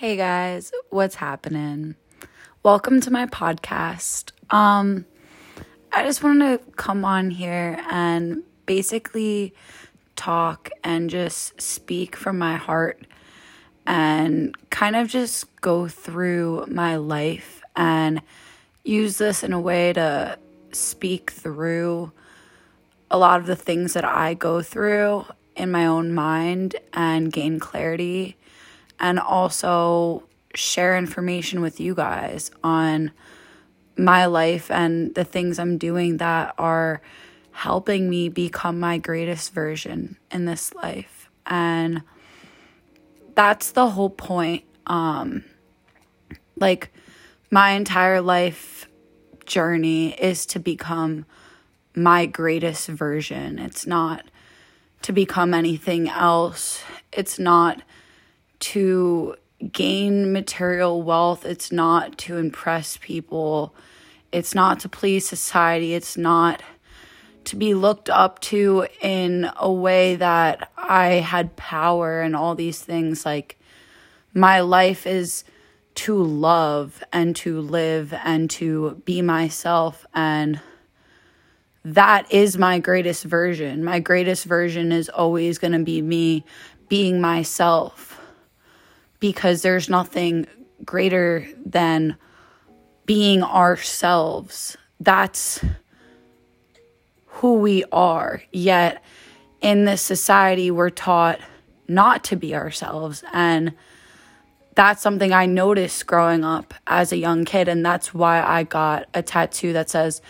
Hey guys, what's happening? Welcome to my podcast. Um I just wanted to come on here and basically talk and just speak from my heart and kind of just go through my life and use this in a way to speak through a lot of the things that I go through in my own mind and gain clarity and also share information with you guys on my life and the things I'm doing that are helping me become my greatest version in this life. And that's the whole point. Um like my entire life journey is to become my greatest version. It's not to become anything else. It's not to gain material wealth. It's not to impress people. It's not to please society. It's not to be looked up to in a way that I had power and all these things. Like, my life is to love and to live and to be myself. And that is my greatest version. My greatest version is always going to be me being myself because there's nothing greater than being ourselves. That's who we are. Yet in this society, we're taught not to be ourselves. And that's something I noticed growing up as a young kid. And that's why I got a tattoo that says,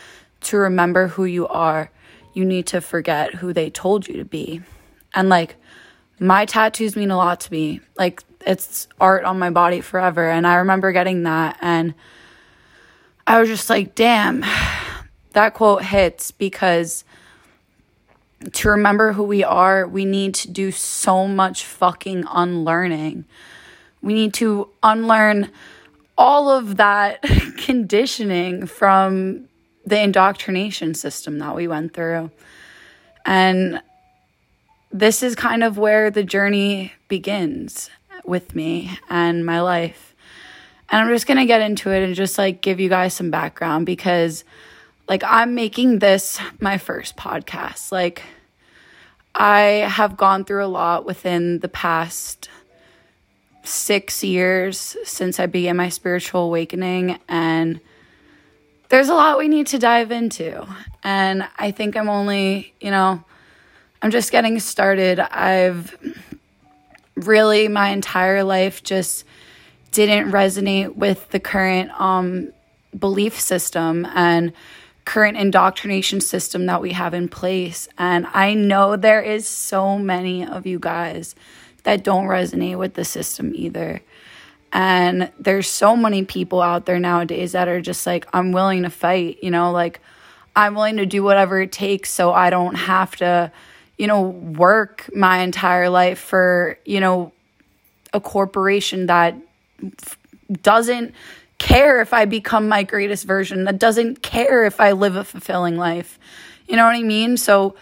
to remember who you are, you need to forget who they told you to be. And like, my tattoos mean a lot to me. Like, it's art on my body forever. And I remember getting that and I was just like, damn, that quote hits because to remember who we are, we need to do so much fucking unlearning. We need to unlearn all of that conditioning from the indoctrination system that we went through. And this is kind of where the journey begins with me and my life. And I'm just going to get into it and just like give you guys some background because like I'm making this my first podcast. Like I have gone through a lot within the past 6 years since I began my spiritual awakening and there's a lot we need to dive into. And I think I'm only, you know, I'm just getting started. I've really my entire life just didn't resonate with the current um, belief system and current indoctrination system that we have in place. And I know there is so many of you guys that don't resonate with the system either. And there's so many people out there nowadays that are just like, I'm willing to fight, you know, like I'm willing to do whatever it takes so I don't have to you know, work my entire life for, you know, a corporation that f- doesn't care if I become my greatest version, that doesn't care if I live a fulfilling life. You know what I mean? So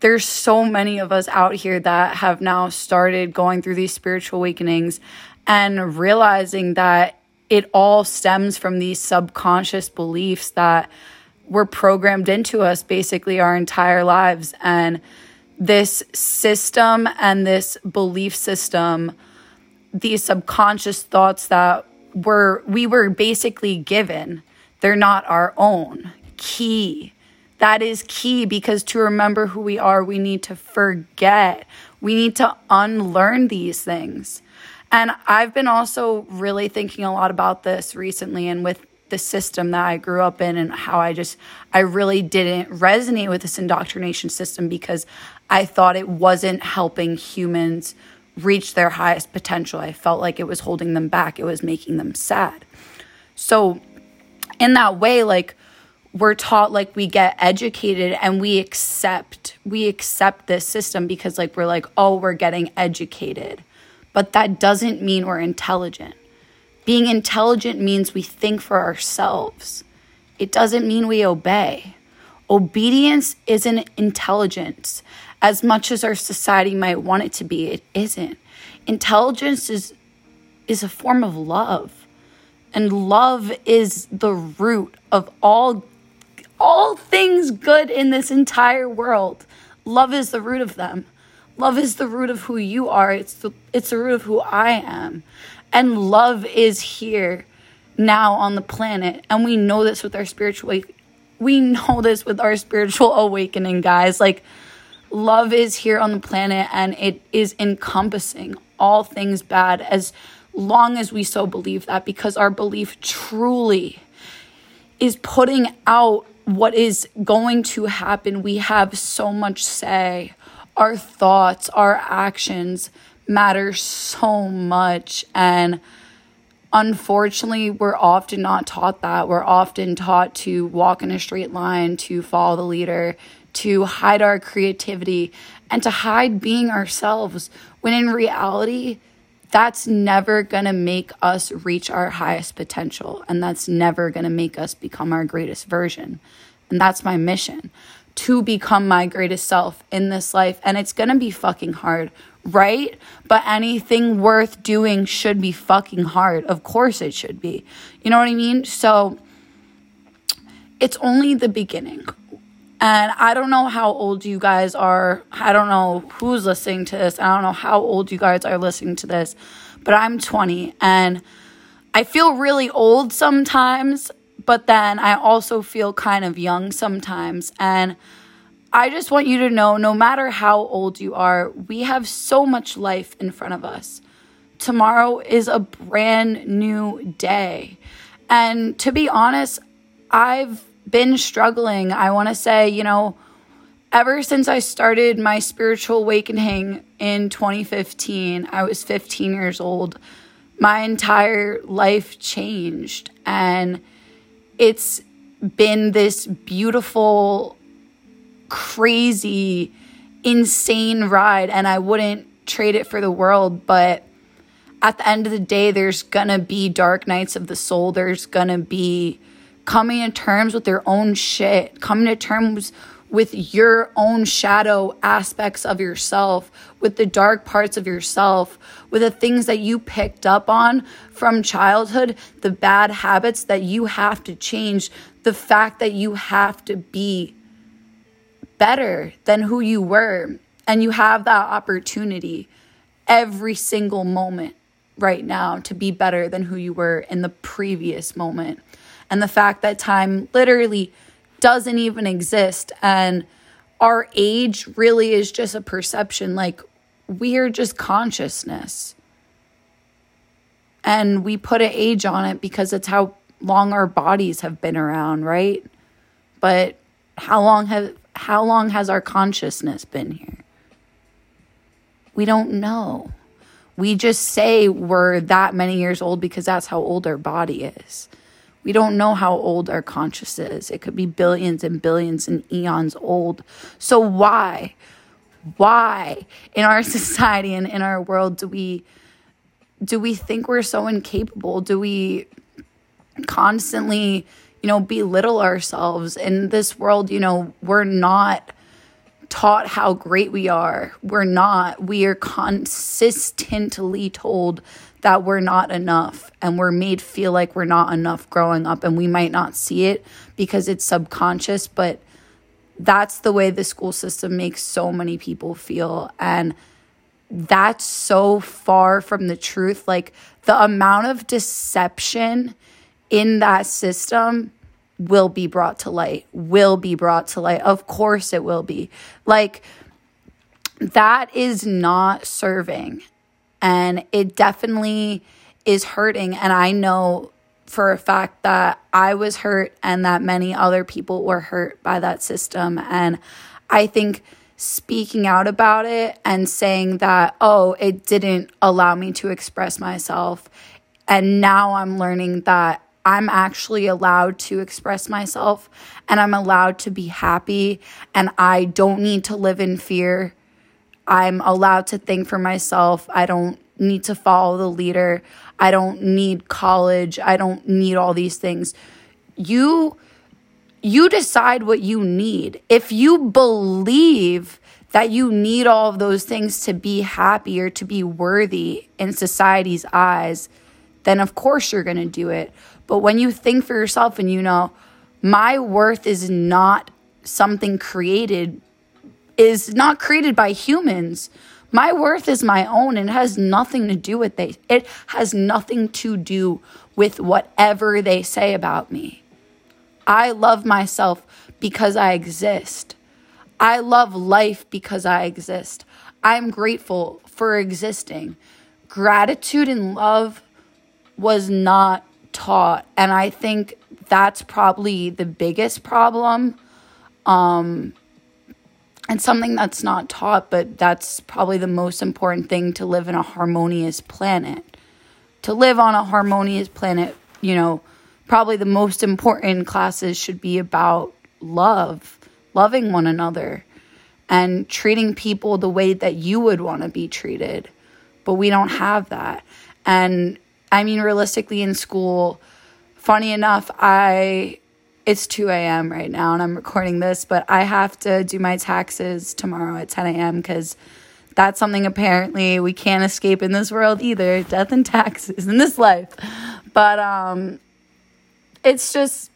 there's so many of us out here that have now started going through these spiritual awakenings and realizing that it all stems from these subconscious beliefs that were programmed into us basically our entire lives and this system and this belief system, these subconscious thoughts that were we were basically given, they're not our own. Key. That is key because to remember who we are, we need to forget. We need to unlearn these things. And I've been also really thinking a lot about this recently and with the system that I grew up in and how I just I really didn't resonate with this indoctrination system because I thought it wasn't helping humans reach their highest potential. I felt like it was holding them back. It was making them sad. So in that way like we're taught like we get educated and we accept we accept this system because like we're like oh we're getting educated but that doesn't mean we're intelligent being intelligent means we think for ourselves, it doesn't mean we obey. Obedience isn't intelligence as much as our society might want it to be. It isn't. Intelligence is is a form of love. And love is the root of all all things good in this entire world. Love is the root of them. Love is the root of who you are. It's the it's the root of who I am. And love is here now on the planet. And we know this with our spiritual we know this with our spiritual awakening, guys. Like love is here on the planet and it is encompassing all things bad as long as we so believe that because our belief truly is putting out what is going to happen. We have so much say. Our thoughts, our actions matter so much. And unfortunately, we're often not taught that. We're often taught to walk in a straight line, to follow the leader, to hide our creativity, and to hide being ourselves. When in reality, that's never going to make us reach our highest potential. And that's never going to make us become our greatest version. And that's my mission to become my greatest self in this life. And it's going to be fucking hard, right? But anything worth doing should be fucking hard. Of course it should be. You know what I mean? So it's only the beginning. And I don't know how old you guys are. I don't know who's listening to this. I don't know how old you guys are listening to this. But I'm 20 and I feel really old sometimes, but then I also feel kind of young sometimes. And I just want you to know no matter how old you are, we have so much life in front of us. Tomorrow is a brand new day. And to be honest, I've been struggling. I want to say, you know, ever since I started my spiritual awakening in 2015, I was 15 years old. My entire life changed, and it's been this beautiful, crazy, insane ride. And I wouldn't trade it for the world, but at the end of the day, there's gonna be dark nights of the soul. There's gonna be coming to terms with their own shit, coming to terms with your own shadow aspects of yourself, with the dark parts of yourself, with the things that you picked up on from childhood, the bad habits that you have to change, the fact that you have to be better than who you were. And you have that opportunity every single moment right now to be better than who you were in the previous moment. And the fact that time literally doesn't even exist and our age really is just a perception like we're just consciousness. And we put an age on it because it's how long our bodies have been around right? But how long have how long has our consciousness been here we don't know we just say we're that many years old because that's how old our body is we don't know how old our conscious is. It could be billions and billions and eons old. So why? Why in our society and in our world do we do we think we're so incapable? Do we constantly, you know, belittle ourselves in this world, you know, we're not taught how great we are. We're not. We are consistently told that we're not enough and we're made feel like we're not enough growing up and we might not see it because it's subconscious but that's the way the school system makes so many people feel and that's so far from the truth like the amount of deception in that system will be brought to light will be brought to light of course it will be like that is not serving and it definitely is hurting. And I know for a fact that I was hurt and that many other people were hurt by that system. And I think speaking out about it and saying that, oh, it didn't allow me to express myself. And now I'm learning that I'm actually allowed to express myself and I'm allowed to be happy and I don't need to live in fear I'm allowed to think for myself. I don't need to follow the leader. I don't need college. I don't need all these things. You you decide what you need. If you believe that you need all of those things to be happy or to be worthy in society's eyes, then of course you're going to do it. But when you think for yourself and you know, my worth is not something created, is not created by humans. My worth is my own and it has nothing to do with they. It has nothing to do with whatever they say about me. I love myself because I exist. I love life because I exist. I'm grateful for existing. Gratitude and love was not taught. And I think that's probably the biggest problem. Um, and something that's not taught, but that's probably the most important thing to live in a harmonious planet. To live on a harmonious planet, you know, probably the most important classes should be about love, loving one another, and treating people the way that you would want to be treated. But we don't have that. And I mean, realistically, in school, funny enough, I it's 2 a.m. right now and I'm recording this, but I have to do my taxes tomorrow at 10 a.m. because that's something apparently we can't escape in this world either death and taxes in this life. But um, it's just,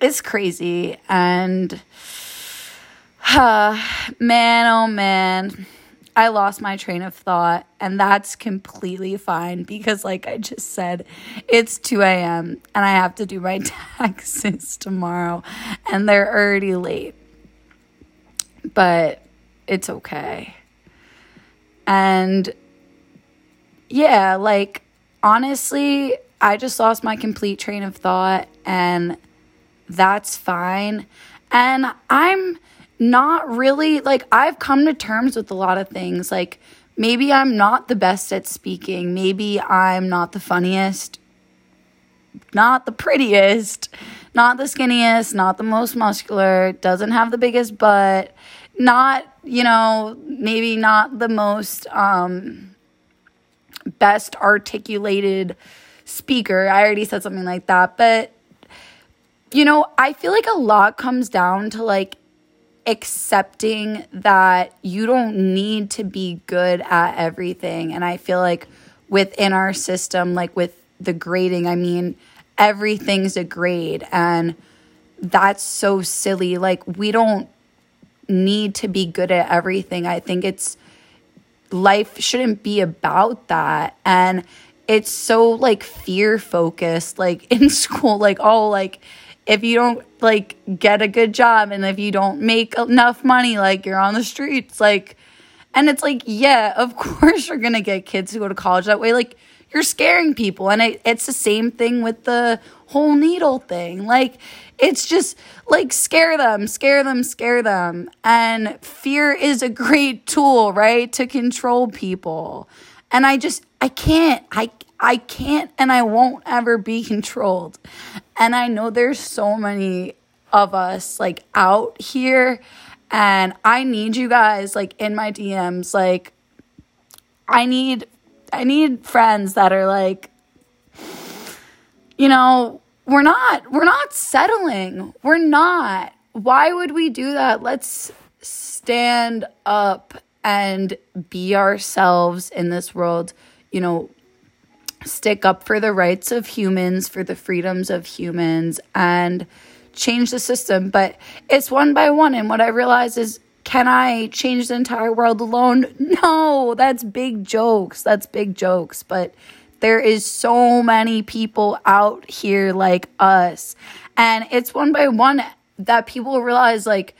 it's crazy. And uh, man, oh man I lost my train of thought, and that's completely fine because, like I just said, it's 2 a.m. and I have to do my taxes tomorrow, and they're already late. But it's okay. And yeah, like honestly, I just lost my complete train of thought, and that's fine. And I'm not really like I've come to terms with a lot of things. Like maybe I'm not the best at speaking, maybe I'm not the funniest, not the prettiest, not the skinniest, not the most muscular, doesn't have the biggest butt, not, you know, maybe not the most um best articulated speaker. I already said something like that, but you know, I feel like a lot comes down to like accepting that you don't need to be good at everything. And I feel like within our system, like with the grading, I mean, everything's a grade. And that's so silly. Like, we don't need to be good at everything. I think it's life shouldn't be about that. And it's so like fear focused, like in school, like, oh, like, if you don't like get a good job and if you don't make enough money like you're on the streets like and it's like yeah of course you're gonna get kids to go to college that way. Like you're scaring people and it, it's the same thing with the whole needle thing. Like it's just like scare them scare them scare them. And fear is a great tool right to control people. And i just i can't i I can't and I won't ever be controlled. And I know there's so many of us like out here and I need you guys like in my DMs like I need I need friends that are like you know, we're not we're not settling. We're not. Why would we do that? Let's stand up and be ourselves in this world. You know, stick up for the rights of humans, for the freedoms of humans, and change the system. But it's one by one. And what I realize is, can I change the entire world alone? No, that's big jokes. That's big jokes. But there is so many people out here like us. And it's one by one that people realize, like,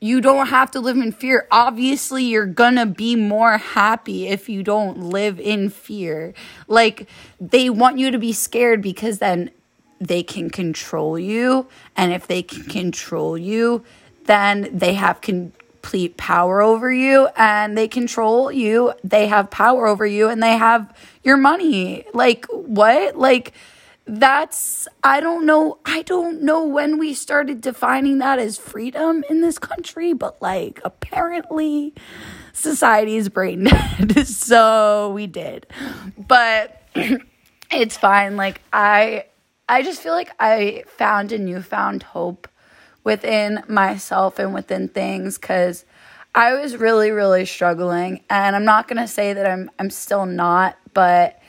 you don't have to live in fear. Obviously, you're gonna be more happy if you don't live in fear. Like, they want you to be scared because then they can control you. And if they can control you, then they have complete power over you and they control you. They have power over you and they have your money. Like, what? Like, that's I don't know I don't know when we started defining that as freedom in this country, but like apparently society is brain dead. so we did. But it's fine. Like I I just feel like I found a newfound hope within myself and within things cuz I was really really struggling and I'm not going to say that I'm I'm still not, but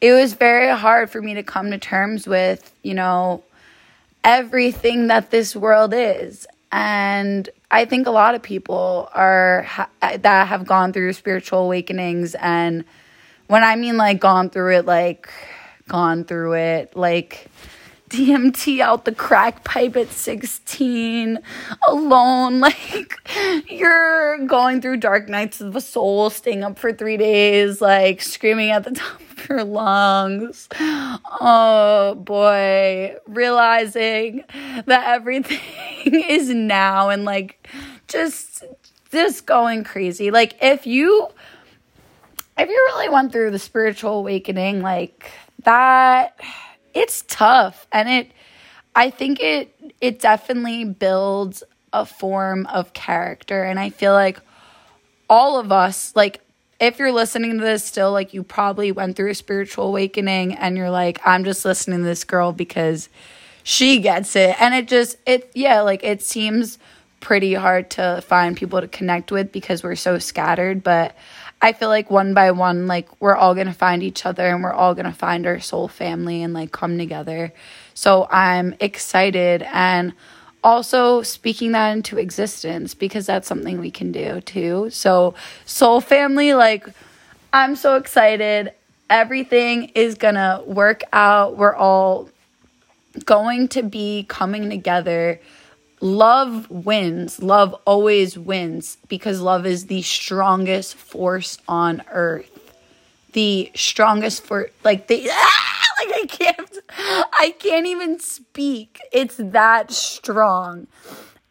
it was very hard for me to come to terms with, you know, everything that this world is. And I think a lot of people are ha- that have gone through spiritual awakenings and when I mean like gone through it like gone through it like DMT out the crack pipe at 16, alone. Like, you're going through dark nights of the soul, staying up for three days, like screaming at the top of your lungs. Oh boy, realizing that everything is now and like just, just going crazy. Like, if you, if you really went through the spiritual awakening, like that it's tough and it I think it it definitely builds a form of character and I feel like all of us like if you're listening to this still like you probably went through a spiritual awakening and you're like I'm just listening to this girl because she gets it. And it just it yeah like it seems pretty hard to find people to connect with because we're so scattered but I feel like one by one, like we're all gonna find each other and we're all gonna find our soul family and like come together. So I'm excited and also speaking that into existence because that's something we can do too. So, soul family, like I'm so excited. Everything is gonna work out. We're all going to be coming together love wins. Love always wins because love is the strongest force on earth. The strongest for like the ah, like I can't I can't even speak. It's that strong.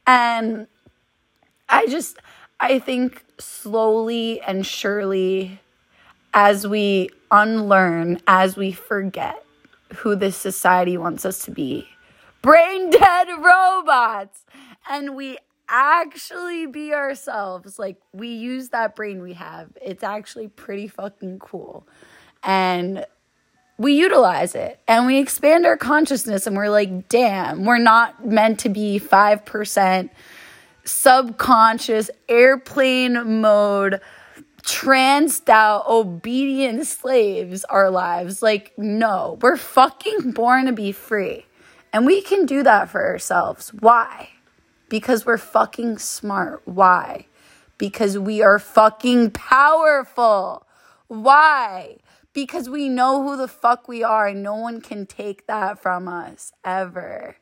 And I just I think slowly and surely as we unlearn, as we forget who this society wants us to be, brain dead robots and we actually be ourselves. Like we use that brain we have. It's actually pretty fucking cool. And we utilize it and we expand our consciousness and we're like, damn, we're not meant to be 5% subconscious airplane mode tranced out obedient slaves our lives. Like, no, we're fucking born to be free. And we can do that for ourselves. Why? Because we're fucking smart. Why? Because we are fucking powerful. Why? Because we know who the fuck we are and no one can take that from us ever.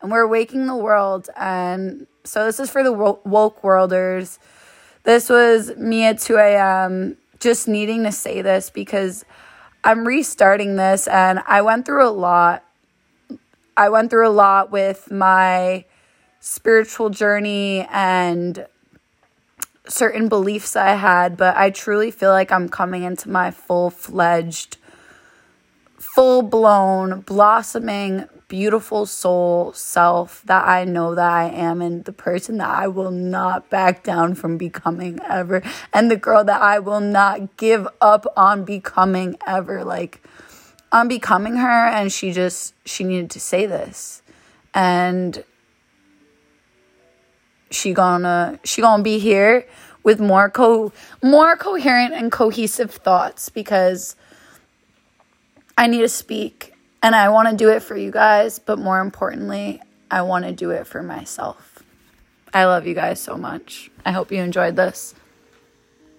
And we're waking the world. And so this is for the woke worlders. This was me at 2 a.m. just needing to say this because I'm restarting this and I went through a lot I went through a lot with my spiritual journey and certain beliefs I had, but I truly feel like I'm coming into my full fledged, full blown, blossoming, beautiful soul self that I know that I am and the person that I will not back down from becoming ever and the girl that I will not give up on becoming ever. Like, I'm becoming her and she just she needed to say this and she gonna she gonna be here with more co more coherent and cohesive thoughts because I need to speak and I want to do it for you guys but more importantly I want to do it for myself. I love you guys so much. I hope you enjoyed this.